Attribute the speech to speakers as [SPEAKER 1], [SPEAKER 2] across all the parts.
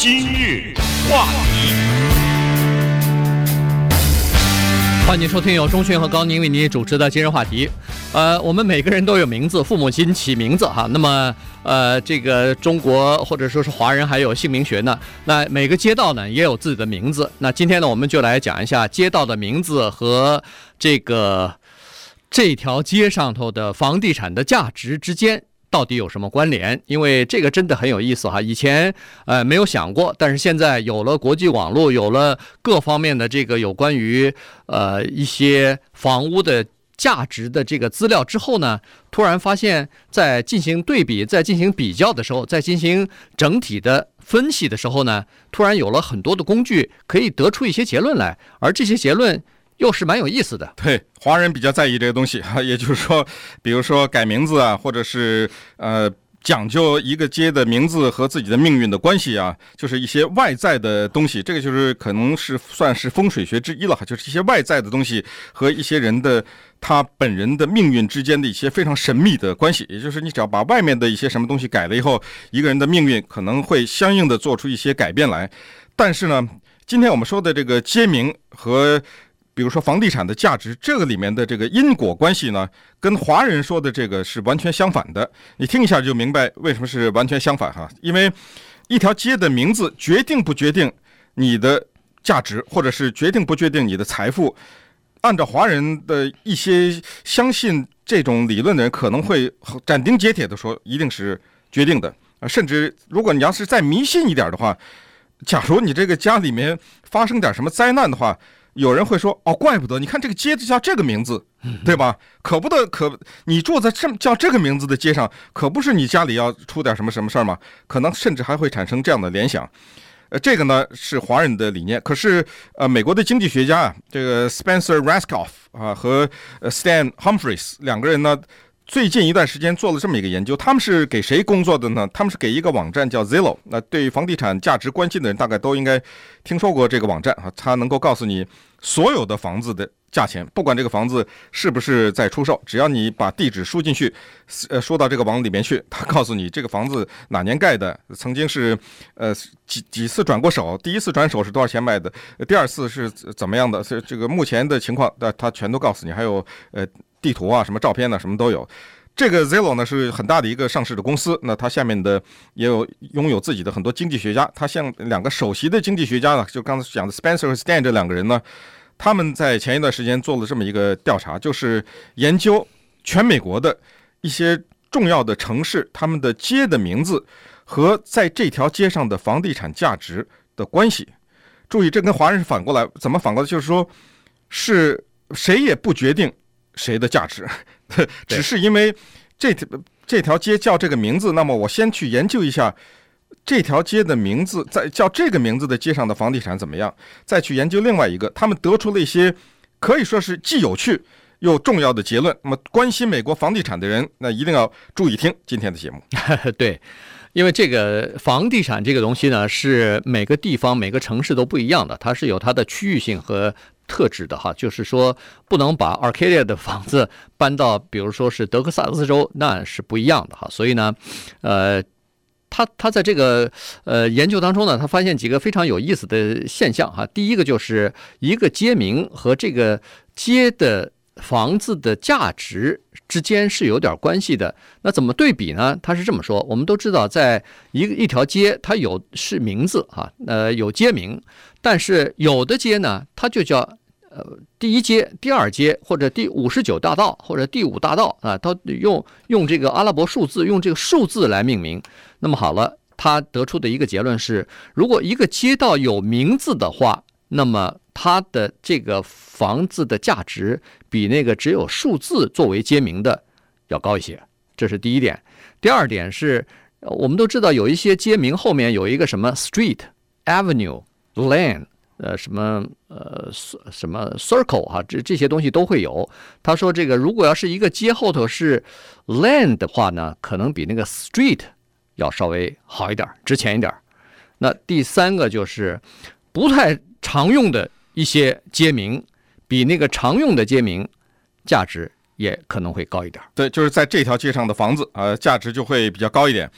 [SPEAKER 1] 今日话题，
[SPEAKER 2] 欢迎收听由钟迅和高宁为你主持的今日话题。呃，我们每个人都有名字，父母亲起名字哈。那么，呃，这个中国或者说是华人还有姓名学呢。那每个街道呢也有自己的名字。那今天呢，我们就来讲一下街道的名字和这个这条街上头的房地产的价值之间。到底有什么关联？因为这个真的很有意思哈，以前呃没有想过，但是现在有了国际网络，有了各方面的这个有关于呃一些房屋的价值的这个资料之后呢，突然发现，在进行对比、在进行比较的时候，在进行整体的分析的时候呢，突然有了很多的工具，可以得出一些结论来，而这些结论。又是蛮有意思的，
[SPEAKER 3] 对，华人比较在意这个东西哈，也就是说，比如说改名字啊，或者是呃讲究一个街的名字和自己的命运的关系啊，就是一些外在的东西，这个就是可能是算是风水学之一了，就是一些外在的东西和一些人的他本人的命运之间的一些非常神秘的关系，也就是你只要把外面的一些什么东西改了以后，一个人的命运可能会相应的做出一些改变来。但是呢，今天我们说的这个街名和比如说房地产的价值，这个里面的这个因果关系呢，跟华人说的这个是完全相反的。你听一下就明白为什么是完全相反哈。因为一条街的名字决定不决定你的价值，或者是决定不决定你的财富。按照华人的一些相信这种理论的人，可能会斩钉截铁地说，一定是决定的啊。甚至如果你要是再迷信一点的话，假如你这个家里面发生点什么灾难的话。有人会说：“哦，怪不得，你看这个街子叫这个名字，对吧？可不得，可你住在这叫这个名字的街上，可不是你家里要出点什么什么事儿吗？可能甚至还会产生这样的联想。呃，这个呢是华人的理念。可是，呃，美国的经济学家啊，这个 Spencer Raskoff 啊和 Stan Humphreys 两个人呢。”最近一段时间做了这么一个研究，他们是给谁工作的呢？他们是给一个网站叫 Zillow。那对于房地产价值关心的人，大概都应该听说过这个网站啊。它能够告诉你所有的房子的价钱，不管这个房子是不是在出售，只要你把地址输进去，呃，输到这个网里面去，它告诉你这个房子哪年盖的，曾经是呃几几次转过手，第一次转手是多少钱卖的，第二次是怎么样的，是这个目前的情况，那它全都告诉你，还有呃。地图啊，什么照片呢？什么都有。这个 Zillow 呢是很大的一个上市的公司，那它下面的也有拥有自己的很多经济学家。他像两个首席的经济学家呢，就刚才讲的 Spencer 和 Stan 这两个人呢，他们在前一段时间做了这么一个调查，就是研究全美国的一些重要的城市，他们的街的名字和在这条街上的房地产价值的关系。注意，这跟华人是反过来，怎么反过来？就是说，是谁也不决定。谁的价值？只是因为这条这条街叫这个名字，那么我先去研究一下这条街的名字，在叫这个名字的街上的房地产怎么样，再去研究另外一个，他们得出了一些可以说是既有趣又重要的结论。那么关心美国房地产的人，那一定要注意听今天的节目。
[SPEAKER 2] 对，因为这个房地产这个东西呢，是每个地方每个城市都不一样的，它是有它的区域性和。特质的哈，就是说不能把 Arcadia 的房子搬到，比如说是德克萨斯州，那是不一样的哈。所以呢，呃，他他在这个呃研究当中呢，他发现几个非常有意思的现象哈。第一个就是一个街名和这个街的房子的价值之间是有点关系的。那怎么对比呢？他是这么说：我们都知道，在一个一条街，它有是名字哈，呃，有街名。但是有的街呢，它就叫第一街、第二街，或者第五十九大道，或者第五大道啊，它用用这个阿拉伯数字，用这个数字来命名。那么好了，他得出的一个结论是：如果一个街道有名字的话，那么它的这个房子的价值比那个只有数字作为街名的要高一些。这是第一点。第二点是，我们都知道有一些街名后面有一个什么 Street、Avenue。Lane，呃，什么呃，什么 Circle 哈，这这些东西都会有。他说，这个如果要是一个街后头是 Lane 的话呢，可能比那个 Street 要稍微好一点，值钱一点。那第三个就是不太常用的一些街名，比那个常用的街名价值也可能会高一点。
[SPEAKER 3] 对，就是在这条街上的房子，呃，价值就会比较高一点。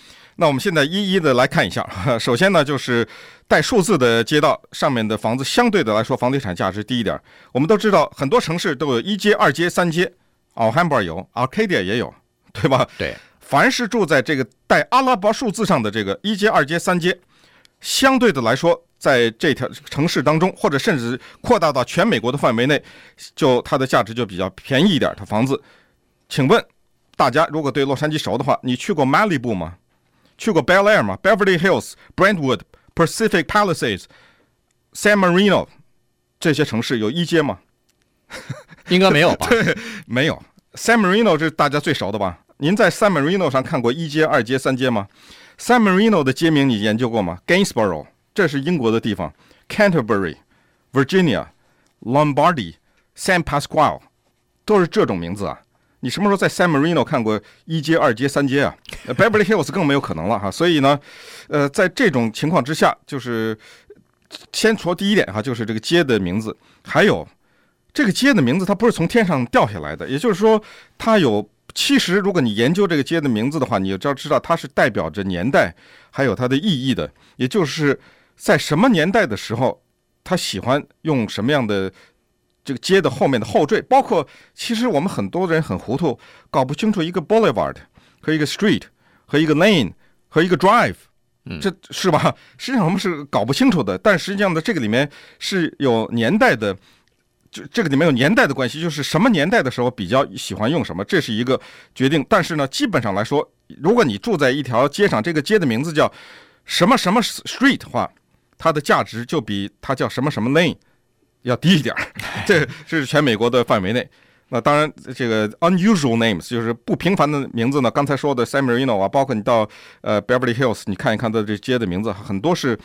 [SPEAKER 3] 那我们现在一一的来看一下。首先呢，就是带数字的街道上面的房子，相对的来说，房地产价值低一点。我们都知道，很多城市都有一街、二街、三街，Alhambra 有，Arcadia 也有，对吧？
[SPEAKER 2] 对。
[SPEAKER 3] 凡是住在这个带阿拉伯数字上的这个一街、二街、三街，相对的来说，在这条城市当中，或者甚至扩大到全美国的范围内，就它的价值就比较便宜一点的房子。请问大家，如果对洛杉矶熟的话，你去过 Malibu 吗？去过 Bel Air 吗？Beverly Hills、Brentwood、Pacific Palisades、San Marino 这些城市有一街吗？
[SPEAKER 2] 应该没有吧？
[SPEAKER 3] 对，没有。San Marino 这是大家最熟的吧？您在 San Marino 上看过一街、二街、三街吗？San Marino 的街名你研究过吗？Gainsborough 这是英国的地方，Canterbury、Virginia、Lombardy、San Pasquale 都是这种名字啊。你什么时候在 San Marino 看过一街、二街、三街啊？Beverly Hills 更没有可能了哈。所以呢，呃，在这种情况之下，就是先说第一点哈，就是这个街的名字，还有这个街的名字，它不是从天上掉下来的，也就是说，它有其实，如果你研究这个街的名字的话，你就要知道它是代表着年代，还有它的意义的，也就是在什么年代的时候，他喜欢用什么样的。这个街的后面的后缀，包括其实我们很多人很糊涂，搞不清楚一个 boulevard 和一个 street 和一个 lane 和一个 drive，这是吧？实际上我们是搞不清楚的。但实际上呢这个里面是有年代的，就这个里面有年代的关系，就是什么年代的时候比较喜欢用什么，这是一个决定。但是呢，基本上来说，如果你住在一条街上，这个街的名字叫什么什么 street 的话，它的价值就比它叫什么什么 lane。要低一点儿，这 这是全美国的范围内。那当然，这个 unusual names 就是不平凡的名字呢。刚才说的 San Marino 啊，包括你到呃 Beverly Hills，你看一看它这街的名字，很多是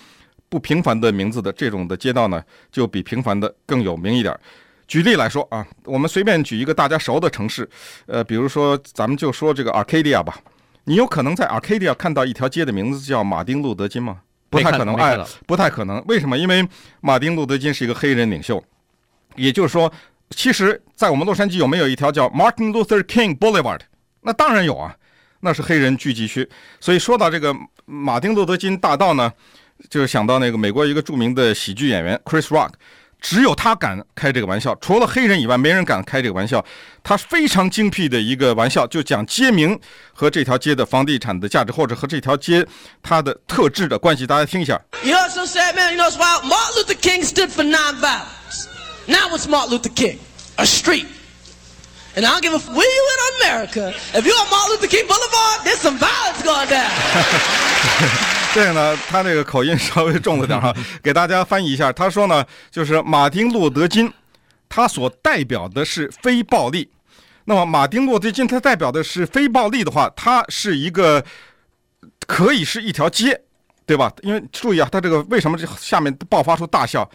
[SPEAKER 3] 不平凡的名字的。这种的街道呢，就比平凡的更有名一点。举例来说啊，我们随便举一个大家熟的城市，呃，比如说咱们就说这个 Arcadia 吧。你有可能在 Arcadia 看到一条街的名字叫马丁路德金吗？不太可能，哎，不太可能。为什么？因为马丁·路德·金是一个黑人领袖，也就是说，其实，在我们洛杉矶有没有一条叫 Martin Luther King Boulevard？那当然有啊，那是黑人聚集区。所以说到这个马丁·路德·金大道呢，就想到那个美国一个著名的喜剧演员 Chris Rock。只有他敢开这个玩笑，除了黑人以外，没人敢开这个玩笑。他非常精辟的一个玩笑，就讲街名和这条街的房地产的价值，或者和这条街它的特质的关系。大家听一下。
[SPEAKER 4] You know so sad, man. You know why Martin Luther King stood for nonviolence. Now what's Martin Luther King? A street. And I don't give a where you in America. If you're on Martin Luther King Boulevard, there's some violence going down.
[SPEAKER 3] 这个呢，他这个口音稍微重了点哈，给大家翻译一下。他说呢，就是马丁·路德·金，他所代表的是非暴力。那么，马丁·路德·金他代表的是非暴力的话，他是一个可以是一条街，对吧？因为注意啊，他这个为什么这下面爆发出大笑？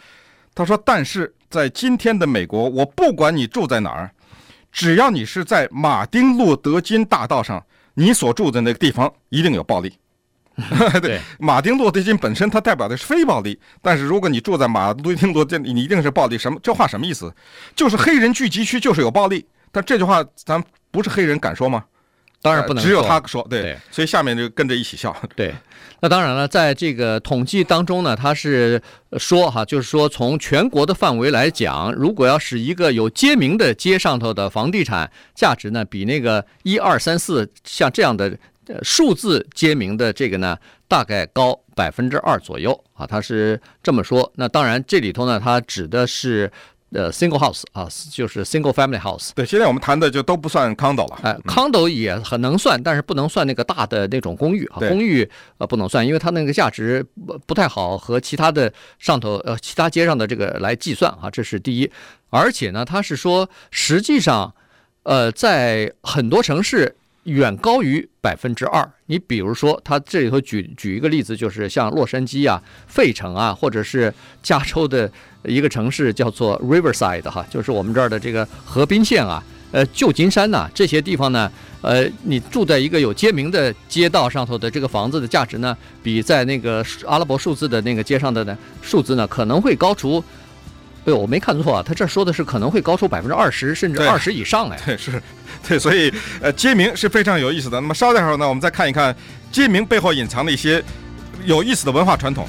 [SPEAKER 3] 他说，但是在今天的美国，我不管你住在哪儿，只要你是在马丁·路德·金大道上，你所住的那个地方一定有暴力。对，马丁·路德·金本身它代表的是非暴力，但是如果你住在马丁·路德·金，你一定是暴力。什么？这话什么意思？就是黑人聚集区就是有暴力。但这句话咱不是黑人敢说吗？
[SPEAKER 2] 当然不能说，
[SPEAKER 3] 只有他说。对，
[SPEAKER 2] 对，
[SPEAKER 3] 所以下面就跟着一起笑。
[SPEAKER 2] 对，那当然了，在这个统计当中呢，他是说哈，就是说从全国的范围来讲，如果要是一个有街名的街上头的房地产价值呢，比那个一二三四像这样的。数字街名的这个呢，大概高百分之二左右啊，他是这么说。那当然，这里头呢，它指的是呃 single house 啊，就是 single family house。
[SPEAKER 3] 对，现在我们谈的就都不算 condo 了。
[SPEAKER 2] 哎，condo 也很能算，但是不能算那个大的那种公寓啊，公寓呃不能算，因为它那个价值不不太好和其他的上头呃其他街上的这个来计算啊，这是第一。而且呢，他是说实际上呃在很多城市。远高于百分之二。你比如说，他这里头举举一个例子，就是像洛杉矶啊、费城啊，或者是加州的一个城市叫做 Riverside 哈，就是我们这儿的这个河滨县啊，呃，旧金山呐这些地方呢，呃，你住在一个有街名的街道上头的这个房子的价值呢，比在那个阿拉伯数字的那个街上的呢数字呢，可能会高出。哎呦，我没看错啊，他这说的是可能会高出百分之二十甚至二十以上哎。
[SPEAKER 3] 对，是，对，所以呃，街名是非常有意思的。那么稍待会儿呢，我们再看一看街名背后隐藏的一些有意思的文化传统。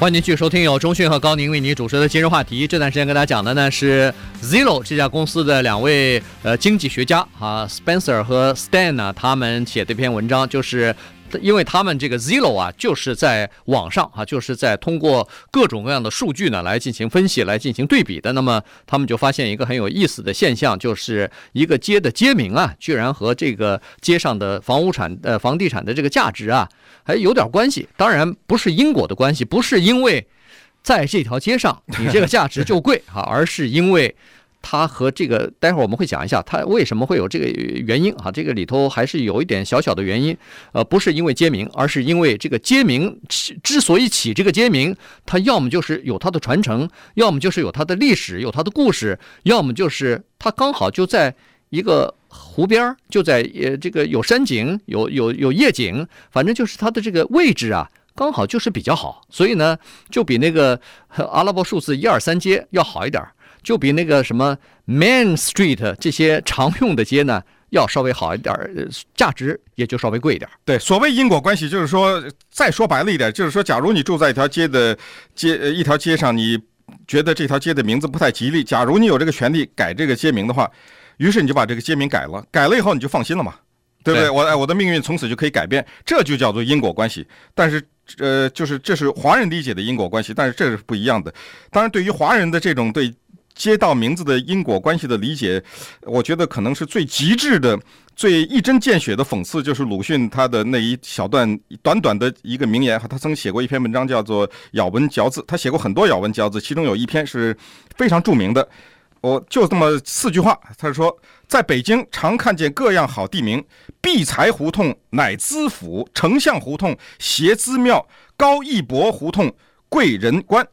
[SPEAKER 2] 欢迎继续收听由中讯和高宁为您主持的今日话题。这段时间跟大家讲的呢是 Zillo 这家公司的两位呃经济学家啊，Spencer 和 Stan 呢，他们写的一篇文章就是。因为他们这个 zlo 啊，就是在网上啊，就是在通过各种各样的数据呢来进行分析、来进行对比的。那么他们就发现一个很有意思的现象，就是一个街的街名啊，居然和这个街上的房屋产呃房地产的这个价值啊还有点关系。当然不是因果的关系，不是因为在这条街上你这个价值就贵啊，而是因为。它和这个，待会儿我们会讲一下，它为什么会有这个原因啊？这个里头还是有一点小小的原因，呃，不是因为街名，而是因为这个街名之所以起这个街名，它要么就是有它的传承，要么就是有它的历史，有它的故事，要么就是它刚好就在一个湖边儿，就在呃这个有山景，有有有夜景，反正就是它的这个位置啊，刚好就是比较好，所以呢，就比那个阿拉伯数字一二三街要好一点儿。就比那个什么 Main Street 这些常用的街呢，要稍微好一点儿，价值也就稍微贵一点
[SPEAKER 3] 儿。对，所谓因果关系，就是说，再说白了一点，就是说，假如你住在一条街的街，呃，一条街上，你觉得这条街的名字不太吉利，假如你有这个权利改这个街名的话，于是你就把这个街名改了，改了以后你就放心了嘛，对不对？对我哎，我的命运从此就可以改变，这就叫做因果关系。但是，呃，就是这是华人理解的因果关系，但是这是不一样的。当然，对于华人的这种对。街道名字的因果关系的理解，我觉得可能是最极致的、最一针见血的讽刺，就是鲁迅他的那一小段短短的一个名言。他曾写过一篇文章，叫做《咬文嚼字》。他写过很多咬文嚼字，其中有一篇是非常著名的。我就这么四句话，他说：“在北京常看见各样好地名，碧才胡同、乃资府、丞相胡同、协资庙、高义博胡同、贵人关。”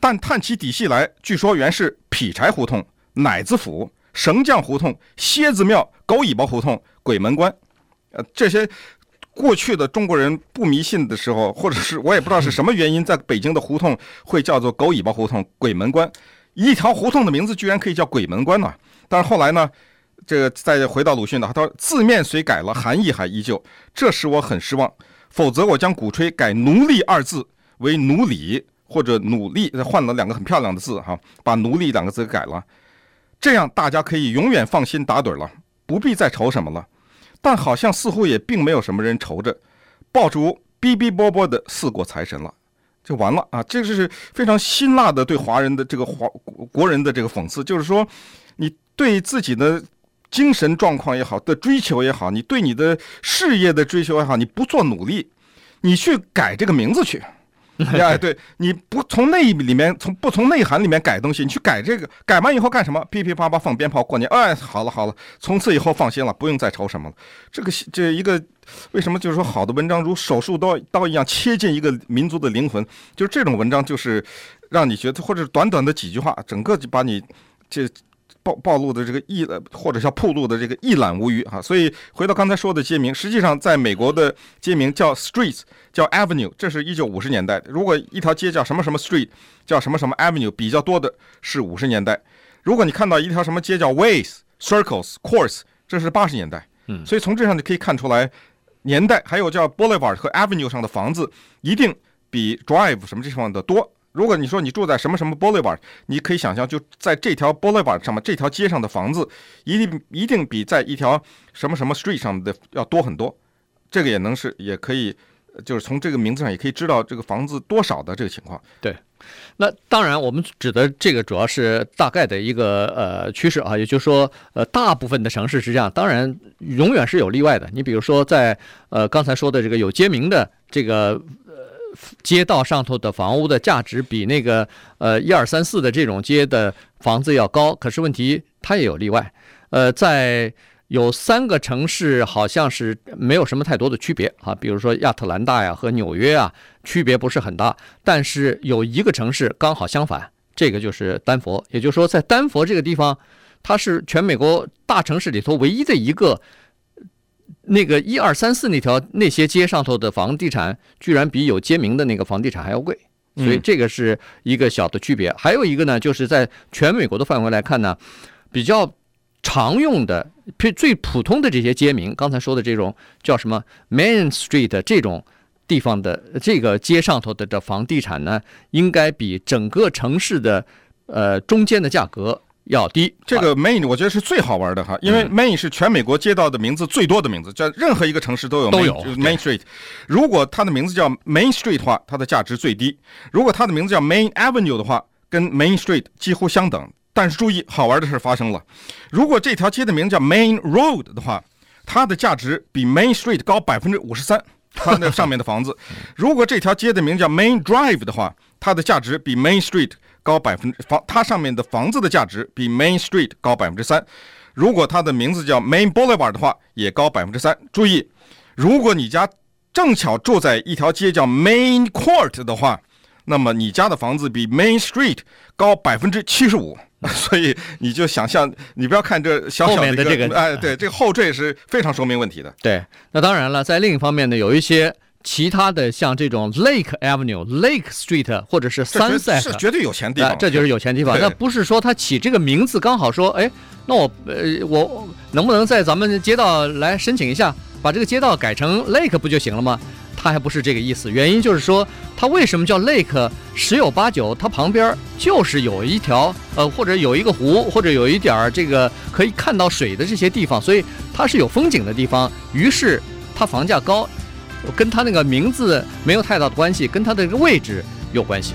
[SPEAKER 3] 但探其底细来，据说原是劈柴胡同、乃子府、绳匠胡同、蝎子庙、狗尾巴胡同、鬼门关。呃，这些过去的中国人不迷信的时候，或者是我也不知道是什么原因，在北京的胡同会叫做狗尾巴胡同、鬼门关。一条胡同的名字居然可以叫鬼门关呢？但是后来呢，这个再回到鲁迅的，他说字面虽改了，含义还依旧，这使我很失望。否则我将鼓吹改奴隶二字为奴隶。或者努力换了两个很漂亮的字哈，把奴隶两个字改了，这样大家可以永远放心打盹了，不必再愁什么了。但好像似乎也并没有什么人愁着，爆竹哔哔啵啵的四过财神了，就完了啊！这是非常辛辣的对华人的这个华国人的这个讽刺，就是说，你对自己的精神状况也好，的追求也好，你对你的事业的追求也好，你不做努力，你去改这个名字去。哎，对，你不从内里面，从不从内涵里面改东西，你去改这个，改完以后干什么？噼噼啪啪放鞭炮过年，哎，好了好了，从此以后放心了，不用再愁什么了。这个这一个，为什么就是说好的文章如手术刀刀一样切进一个民族的灵魂？就是这种文章，就是让你觉得，或者短短的几句话，整个就把你这。暴暴露的这个一，或者叫暴露的这个一览无余哈，所以回到刚才说的街名，实际上在美国的街名叫 streets，叫 avenue，这是一九五十年代。如果一条街叫什么什么 street，叫什么什么 avenue，比较多的是五十年代。如果你看到一条什么街叫 ways、circles、course，这是八十年代。嗯，所以从这上就可以看出来，年代还有叫 boulevard 和 avenue 上的房子，一定比 drive 什么这方的多。如果你说你住在什么什么 Boulevard，你可以想象，就在这条 Boulevard 上面，这条街上的房子一定一定比在一条什么什么 Street 上的要多很多。这个也能是，也可以，就是从这个名字上也可以知道这个房子多少的这个情况。
[SPEAKER 2] 对，那当然我们指的这个主要是大概的一个呃趋势啊，也就是说，呃，大部分的城市是这样，当然永远是有例外的。你比如说在呃刚才说的这个有街名的这个。街道上头的房屋的价值比那个呃一二三四的这种街的房子要高，可是问题它也有例外，呃，在有三个城市好像是没有什么太多的区别啊，比如说亚特兰大呀和纽约啊，区别不是很大，但是有一个城市刚好相反，这个就是丹佛，也就是说在丹佛这个地方，它是全美国大城市里头唯一的一个。那个一二三四那条那些街上头的房地产，居然比有街名的那个房地产还要贵，所以这个是一个小的区别。还有一个呢，就是在全美国的范围来看呢，比较常用的、最最普通的这些街名，刚才说的这种叫什么 Main Street 这种地方的这个街上头的这房地产呢，应该比整个城市的呃中间的价格要低。
[SPEAKER 3] 这个 Main 我觉得是最好玩的哈，因为 Main 是全美国街道的名字最多的名字，在任何一个城市都有 Main,
[SPEAKER 2] 都有
[SPEAKER 3] Main Street。如果它的名字叫 Main Street 的话，它的价值最低；如果它的名字叫 Main Avenue 的话，跟 Main Street 几乎相等。但是注意，好玩的事发生了，如果这条街的名字叫 Main Road 的话，它的价值比 Main Street 高百分之五十三。它那上面的房子，如果这条街的名字叫 Main Drive 的话，它的价值比 Main Street 高百分之房，它上面的房子的价值比 Main Street 高百分之三。如果它的名字叫 Main Boulevard 的话，也高百分之三。注意，如果你家正巧住在一条街叫 Main Court 的话，那么你家的房子比 Main Street 高百分之七十五。所以你就想象，你不要看这小小的，
[SPEAKER 2] 这个，
[SPEAKER 3] 哎，对，这个后缀是非常说明问题的。
[SPEAKER 2] 对，那当然了，在另一方面呢，有一些其他的像这种 Lake Avenue、Lake Street 或者是 Sunset，
[SPEAKER 3] 是绝对有钱地方，
[SPEAKER 2] 啊，这就是有钱地方。那不是说他起这个名字刚好说，哎，那我呃我能不能在咱们街道来申请一下，把这个街道改成 Lake 不就行了吗？他还不是这个意思，原因就是说，它为什么叫 lake？十有八九，它旁边就是有一条，呃，或者有一个湖，或者有一点儿这个可以看到水的这些地方，所以它是有风景的地方。于是它房价高，跟他那个名字没有太大的关系，跟他的位置有关系。